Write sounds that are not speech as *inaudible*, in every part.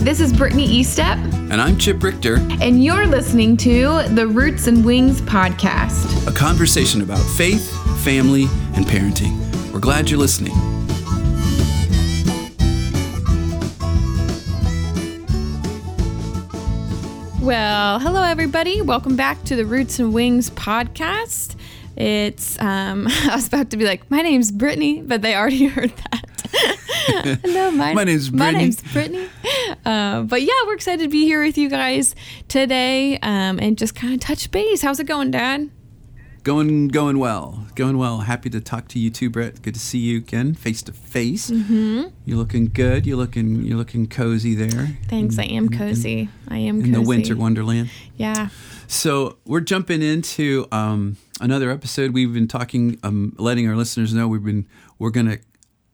this is Brittany Eastep, And I'm Chip Richter, and you're listening to the Roots and Wings podcast. a conversation about faith, family, and parenting. We're glad you're listening. Well, hello everybody. Welcome back to the Roots and Wings podcast. It's um *laughs* I was about to be like, my name's Brittany, but they already *laughs* heard that. *laughs* hello, my, My name's My name's Brittany. Uh, but yeah, we're excited to be here with you guys today um, and just kind of touch base. How's it going, Dad? Going, going well, going well. Happy to talk to you too, Brett. Good to see you again, face to face. Mm-hmm. You're looking good. You're looking, you're looking cozy there. Thanks. I am cozy. I am in cozy. the winter wonderland. Yeah. So we're jumping into um, another episode. We've been talking, um, letting our listeners know we've been we're going to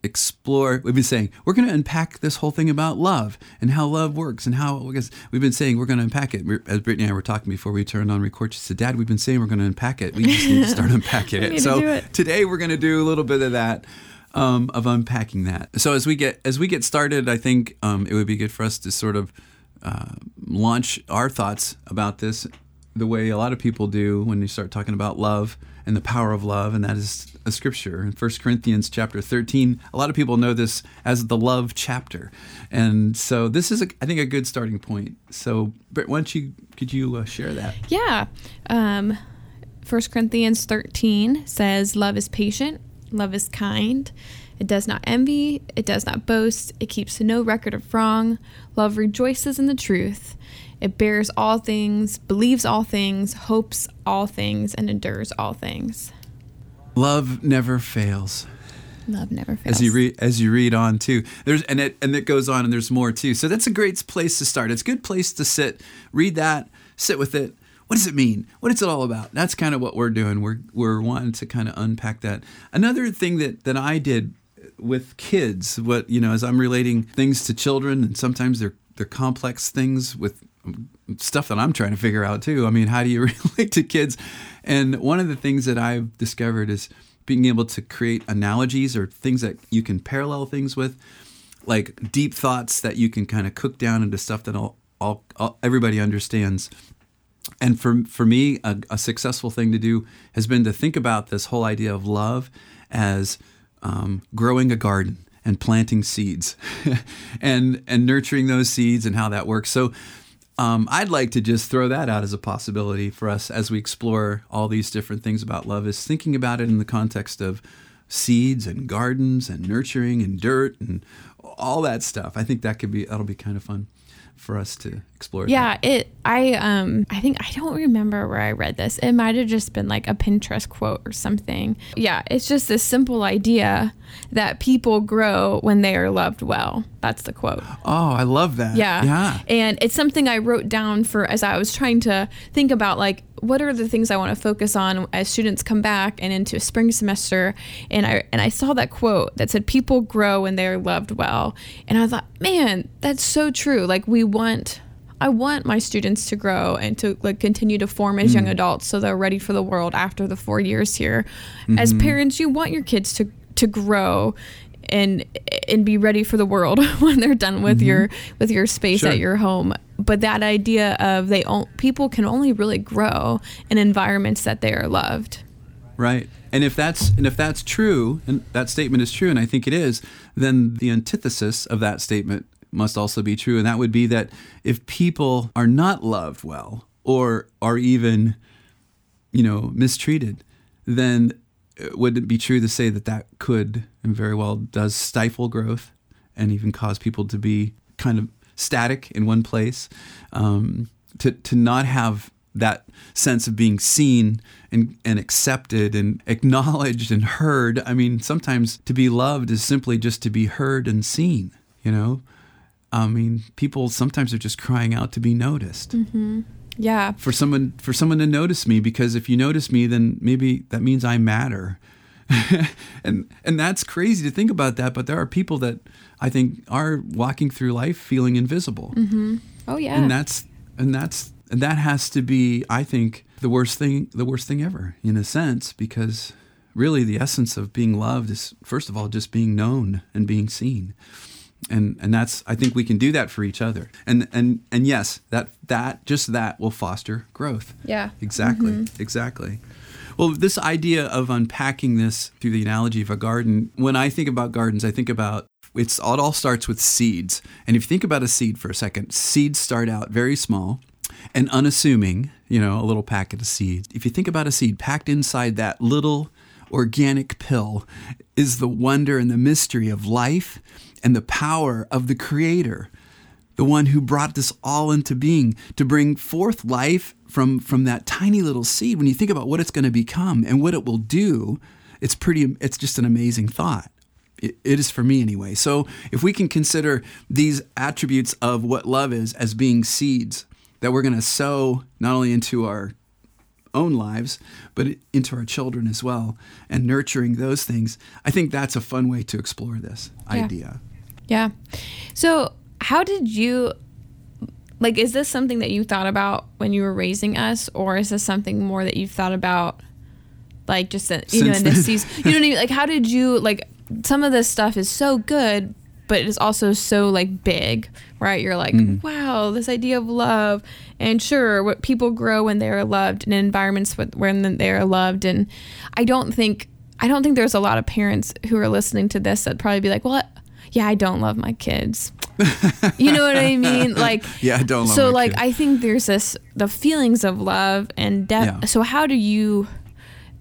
explore. We've been saying we're going to unpack this whole thing about love and how love works and how we've been saying we're going to unpack it. As Brittany and I were talking before we turned on record, she said, "Dad, we've been saying we're going to unpack it. We just need to start *laughs* unpacking it." to So it. today we're going to do a little bit of that. Um, of unpacking that. So as we get as we get started, I think um, it would be good for us to sort of uh, launch our thoughts about this the way a lot of people do when you start talking about love and the power of love, and that is a scripture in 1 Corinthians chapter 13. A lot of people know this as the love chapter, and so this is, a, I think, a good starting point. So, Britt, why don't you could you uh, share that? Yeah. Um, 1 Corinthians 13 says, Love is patient, love is kind. It does not envy, it does not boast, it keeps no record of wrong. Love rejoices in the truth. It bears all things, believes all things, hopes all things, and endures all things. Love never fails. Love never fails. as you read as you read on too. There's and it and it goes on and there's more too. So that's a great place to start. It's a good place to sit read that sit with it. What does it mean? What is it all about? That's kind of what we're doing. We're we're wanting to kind of unpack that. Another thing that that i did with kids what you know as i'm relating things to children and sometimes they're they're complex things with stuff that I'm trying to figure out too. I mean, how do you *laughs* relate to kids? And one of the things that I've discovered is being able to create analogies or things that you can parallel things with, like deep thoughts that you can kind of cook down into stuff that all, all, all everybody understands. And for for me, a, a successful thing to do has been to think about this whole idea of love as um, growing a garden and planting seeds, *laughs* and and nurturing those seeds and how that works. So. Um, I'd like to just throw that out as a possibility for us as we explore all these different things about love is thinking about it in the context of seeds and gardens and nurturing and dirt and all that stuff. I think that could be that'll be kind of fun for us to explore. Yeah, it I um I think I don't remember where I read this. It might have just been like a Pinterest quote or something. Yeah, it's just this simple idea that people grow when they are loved well. That's the quote. Oh, I love that. Yeah. Yeah. And it's something I wrote down for as I was trying to think about like what are the things I want to focus on as students come back and into a spring semester and I and I saw that quote that said people grow when they are loved well. And I thought, man, that's so true. Like we want I want my students to grow and to like continue to form as young mm. adults so they're ready for the world after the 4 years here. As mm-hmm. parents, you want your kids to to grow and and be ready for the world *laughs* when they're done with mm-hmm. your with your space Sure. at your home but that idea of they on, people can only really grow in environments that they are loved Right. And if that's and if that's true, and that statement is true, and I think it is, then the antithesis of that statement must also be true, and that would be that if people are not loved well or are even, you know, mistreated, then uh, would it be true to say that that could and very well does stifle growth and even cause people to be kind of static in one place, um, to to not have that sense of being seen and, and accepted and acknowledged and heard. I mean, sometimes to be loved is simply just to be heard and seen, you know? I mean, people sometimes are just crying out to be noticed. Mm-hmm. yeah. For someone for someone to notice me because if you notice me then maybe that means I matter. *laughs* and and that's crazy to think about that, but there are people that I think are walking through life feeling invisible. Mm-hmm. Oh yeah. And that's and that's and that has to be i think the worst thing the worst thing ever in a sense because really the essence of being loved is first of all just being known and being seen and and that's I think we can do that for each other. And and and yes, that that just that will foster growth. Yeah. Exactly. Mm-hmm. Exactly. Well, this idea of unpacking this through the analogy of a garden, when I think about gardens, I think about it's it all starts with seeds. And if you think about a seed for a second, seeds start out very small and unassuming, you know, a little packet of seeds. If you think about a seed packed inside that little organic pill is the wonder and the mystery of life and the power of the creator the one who brought this all into being to bring forth life from from that tiny little seed. When you think about what it's going to become and what it will do it's pretty it's just an amazing thought. It, is for me anyway. So if we can consider these attributes of what love is as being seeds that we're going to sow not only into our own lives but into our children as well and nurturing those things i think that's a fun way to explore this Yeah. idea Yeah. So, how did you like is this something that you thought about when you were raising us or is this something more that you've thought about like just in, you know in this season? You know what I mean? Like how did you like some of this stuff is so good but it is also so like big, right? You're like, mm-hmm. wow, this idea of love, and sure, what people grow when they are loved in environments when they are loved, and I don't think I don't think there's a lot of parents who are listening to this that probably be like, well, yeah, I don't love my kids. *laughs* you know what I mean? Like, *laughs* Yeah, I don't So, like, kids. I think there's this the feelings of love and depth. Yeah. So, how do you?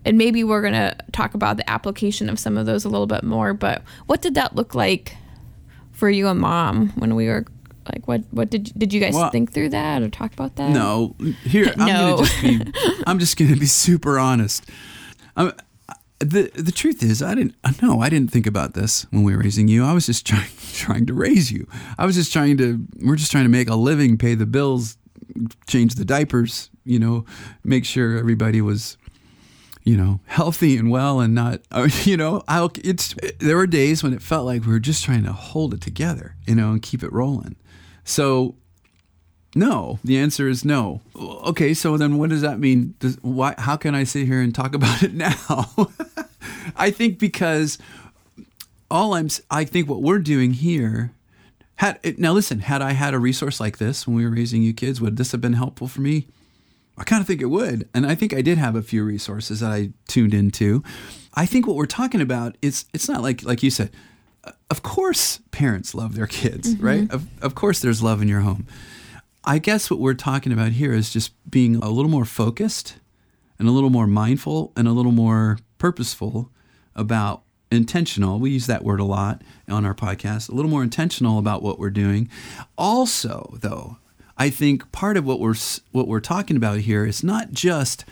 And maybe we're gonna talk about the application of some of those a little bit more. But what did that look like for you and mom when we were like? What what did did you guys Well- think through that or talk about that? No, here I'm No. gonna just be. *laughs* I'm just gonna be super honest. I'm, the the truth is, I didn't. No, I didn't think about this when we were raising you. I was just trying *laughs* trying to raise you. I was just trying to. We're just trying to make a living, pay the bills, change the diapers. You know, make sure everybody was. You know, healthy and well, and not. *laughs* uh, You know, I'll, It's. There were days when it felt like we were just trying to hold it together. You know, and keep it rolling. So no, the answer is no. Okay, so then what does that mean? Does, why? How can I sit here and talk *laughs* about it now? *laughs* I think because all I'm, I think what we're doing here. Had now listen, had I had a resource like this when we were raising you kids, would this have been helpful for me? I kind of think it would. And I think I did have a few resources that I tuned into. I think what we're talking about is it's not like like you said, uh, of course parents love their kids, right? Of of course there's love in your home. I guess what we're talking about here is just being a little more focused and a little more mindful and a little more purposeful about intentional. We use that word a lot on our podcast. A little more intentional about what we're doing. Also, though, I think part of what we're what we're talking about here is not just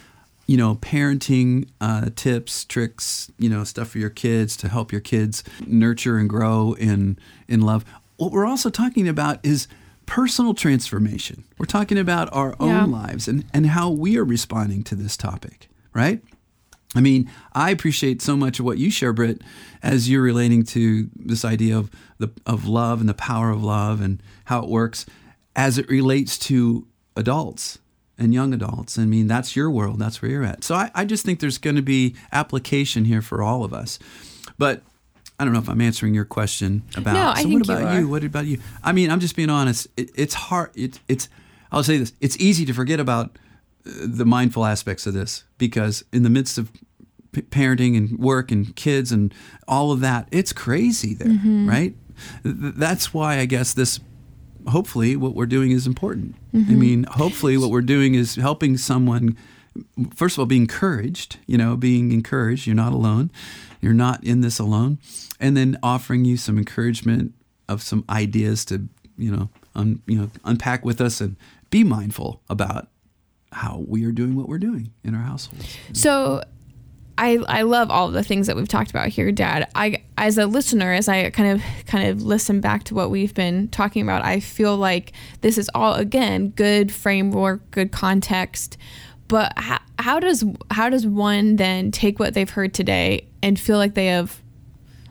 you know parenting uh, tips, tricks, you know stuff for your kids to help your kids nurture and grow in in love. What we're also talking about is personal transformation. We're talking about our Yeah. own lives and and how we are responding to this topic, right? I mean, I appreciate so much of what you share, Britt, as you're relating to this idea of the of love and the power of love and how it works as it relates to adults and young adults. I mean, that's your world. That's where you're at. So I, I just think there's going to be application here for all of us. But I don't know if I'm answering your question about. No, I so think what you about are. you? What about you? I mean, I'm just being honest. It, it's hard. It, it's. I'll say this. It's easy to forget about the mindful aspects of this because in the midst of p- parenting and work and kids and all of that it's crazy there Mm-hmm. right th- that's why i guess this hopefully what we're doing is important Mm-hmm. i mean hopefully what we're doing is helping someone first of all be encouraged you know being encouraged you're not alone you're not in this alone and then offering you some encouragement of some ideas to you know un, you know unpack with us and be mindful about how we are doing what we're doing in our households. So I I love all the things that we've talked about here, Dad. I as a listener, as I kind of kind of listen back to what we've been talking about, I feel like this is all again good framework, good context. But how, how does how does one then take what they've heard today and feel like they have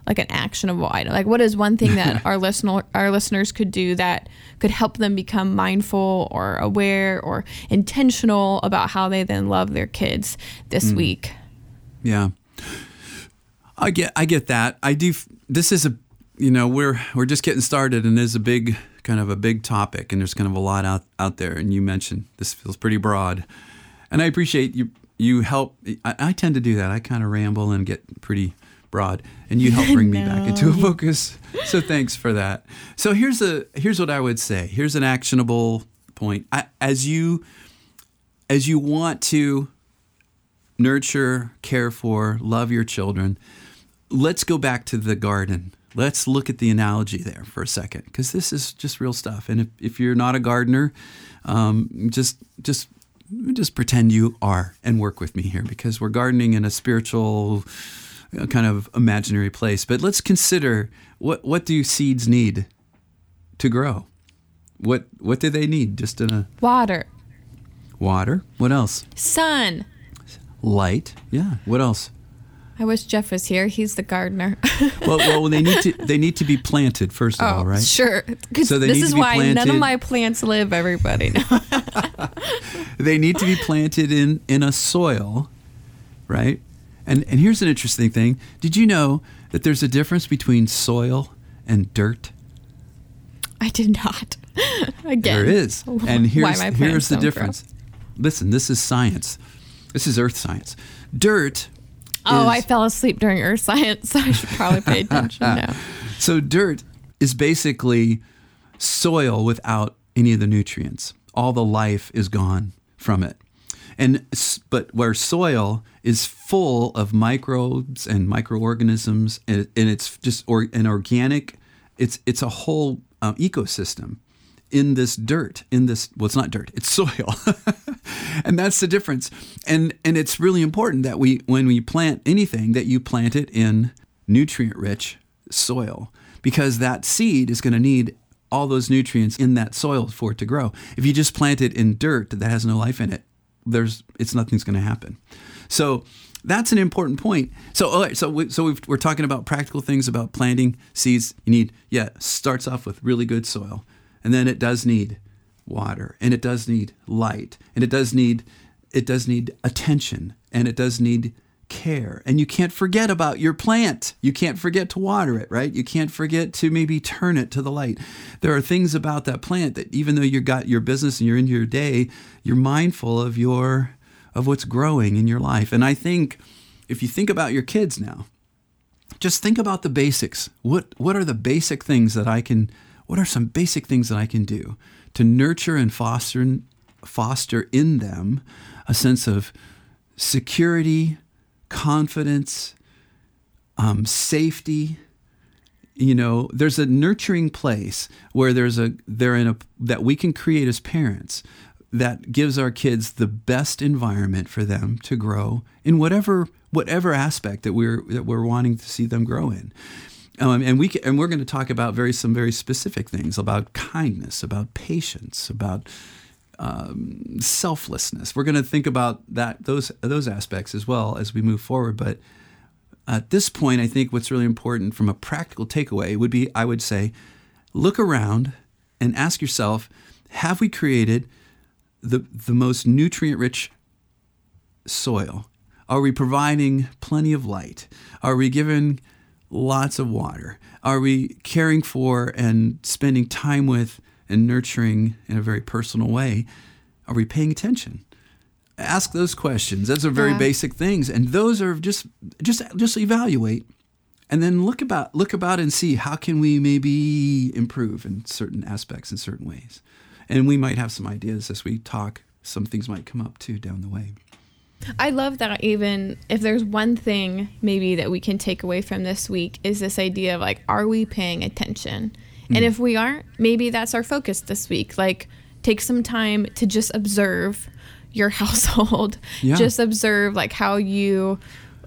like an actionable item? Like what is one thing that *laughs* our listener our listeners could do that could help them become mindful or aware or intentional about how they then love their kids this hmm. week? Yeah, I get I get that. I do. This is a you know, we're we're just getting started, and is a big kind of a big topic, and there's kind of a lot out out there. And you mentioned this feels pretty broad, and I appreciate you. You help. I, I tend to do that. I kind of ramble and get pretty broad, and you help bring me *laughs* back into a focus. So thanks for that. So here's a here's what I would say. Here's an actionable point. I, as you as you want to nurture, care for, love your children, let's go back to the garden. Let's look at the analogy there for a second, because this is just real stuff. And if, if you're not a gardener, um, just just just pretend you are and work with me here, because we're gardening in a spiritual uh, kind of imaginary place. But let's consider what what do seeds need to grow? What what do they need? Just in a Water, water. What else? sun. Light. Yeah. What else? I wish Jeff was here. He's the gardener. *laughs* Well, well, they need to they need to be planted first of all, oh, right? Sure. So they this need is to be why none of my plants live, everybody. No. *laughs* *laughs* They need to be planted in in a soil, right? And and here's an interesting thing. Did you know that there's a difference between soil and dirt? I did not. Again. There is. And here's here's the don't grow. difference. Listen, this is science. This is earth science. Dirt Oh, I fell asleep during earth *laughs* science, so I should probably pay attention now. *laughs* So dirt is basically soil without any of the nutrients. All the life is gone from it. And but where soil is full of microbes and microorganisms, and, and it's just or, an organic, it's it's a whole uh, ecosystem in this dirt. In this, well, it's not dirt; it's soil, *laughs* and that's the difference. And and it's really important that we, when we plant anything, that you plant it in nutrient-rich soil because that seed is going to need all those nutrients in that soil for it to grow. If you just plant it in dirt that has no life in it, there's it's nothing's going to happen. So that's an important point. So all right, so we, so we've, we're talking about practical things about planting seeds. You need yeah starts off with really good soil, and then it does need water, and it does need light, and it does need it does need attention, and it does need care. And you can't forget about your plant. You can't forget to water it, right? You can't forget to maybe turn it to the light. There are things about that plant that even though you've got your business and you're into your day, you're mindful of your of what's growing in your life. And I think if you think about your kids now, just think about the basics. What what are the basic things that I can what are some basic things that I can do to nurture and foster foster in them a sense of security, confidence, um, safety. You know, there's a nurturing place where there's a they're in a that we can create as parents that gives our kids the best environment for them to grow in whatever whatever aspect that we're that we're wanting to see them grow in. Um, and we and we're going to talk about very some very specific things about kindness, about patience, about um, selflessness. We're going to think about that those those aspects as well as we move forward. But at this point, I think what's really important from a practical takeaway would be I would say, look around and ask yourself, have we created the the most nutrient rich soil? Are we providing plenty of light? Are we giving lots of water? Are we caring for and spending time with and nurturing in a very personal way? Are we paying attention? Ask those questions. Those are very Yeah. basic things, and those are just just just evaluate, and then look about look about and see how can we maybe improve in certain aspects in certain ways, and we might have some ideas as we talk. Some things might come up too down the way. I love that even if there's one thing maybe that we can take away from this week is this idea of like, are we paying attention? Mm. And if we aren't, maybe that's our focus this week. Like, take some time to just observe your *laughs* household, Yeah. just observe like how you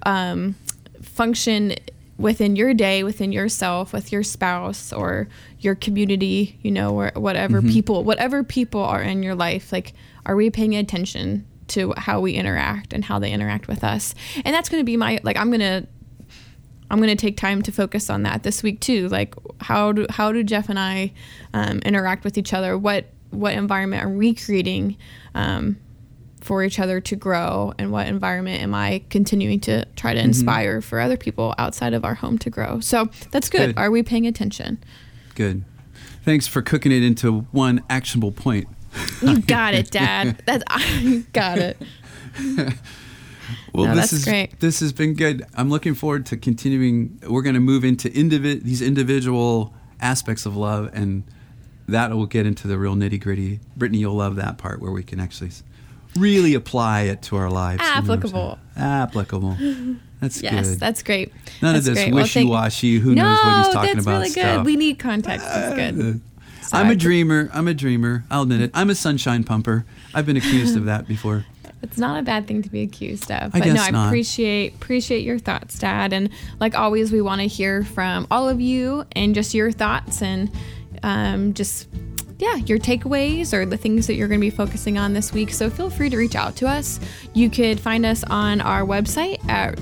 um, function within your day, within yourself, with your spouse or your community, you know, or whatever Mm-hmm. people, whatever people are in your life. Like, are we paying attention to how we interact and how they interact with us? And that's going to be my like. I'm gonna I'm gonna take time to focus on that this week too. Like, how do how do Jeff and I um, interact with each other? What what environment are we creating? Um, for each other to grow and what environment am I continuing to try to inspire for other people outside of our home to grow. So that's good. Good. Are we paying attention? Good. Thanks for cooking it into one actionable point. You got it, Dad. That's *laughs* I got it. Well, No, this that's is great. this has been good. I'm looking forward to continuing. We're going to move into indivi- these individual aspects of love, and that will get into the real nitty gritty. Brittany, you'll love that part where we can actually really apply it to our lives. you know Applicable. Applicable. That's Yes, good. that's great. None of this great. Well, wishy-washy, who no, knows what he's talking that's about really good. stuff. We need context. That's good. Uh, So I'm I a dreamer. I'm a dreamer. I'll admit it. I'm a sunshine pumper. I've been accused of that *laughs* before. It's not a bad thing to be accused of. I But no, guess I not. appreciate appreciate your thoughts, Dad. And like always, we want to hear from all of you and just your thoughts and um, just yeah, your takeaways or the things that you're going to be focusing on this week. So feel free to reach out to us. You could find us on our website at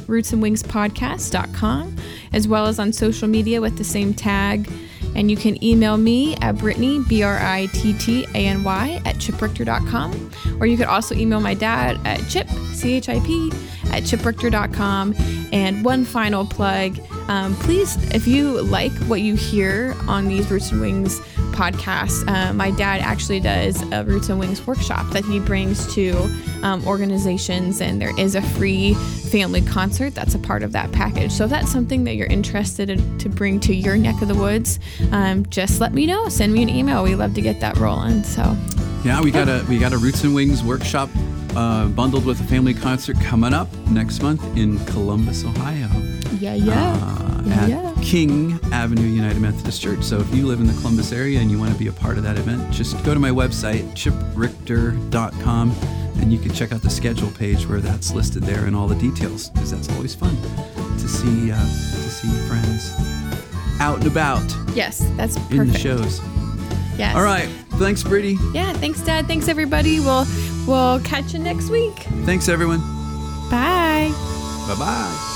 rootsandwingspodcast.com, as well as on social media with the same tag. And you can email me at Brittany, B R I T T A N Y, at chiprichter.com. Or you could also email my dad at chip, C H I P, at chiprichter.com. And one final plug um, please, if you like what you hear on these Roots and Wings podcasts, uh, my dad actually does a Roots and Wings workshop that he brings to um, organizations, and there is a free family concert that's a part of that package. So if that's something that you're interested in to bring to your neck of the woods, um, just let me know. Send me an email. We love to get that rolling. So Yeah, we got a we got a Roots and Wings workshop uh, bundled with a family concert coming up next month in Columbus, Ohio, yeah, yeah, uh, yeah, at yeah. King Avenue United Methodist Church. So if you live in the Columbus area and you want to be a part of that event, just go to my website chiprichter.com and you can check out the schedule page where that's listed there and all the details because that's always fun to see uh, to see friends out and about Yes, that's perfect. in the shows. Yes. All right, thanks, Brittany. Yeah. Thanks, Dad. Thanks, everybody. We'll we'll catch you next week. Thanks, everyone. Bye. Bye bye.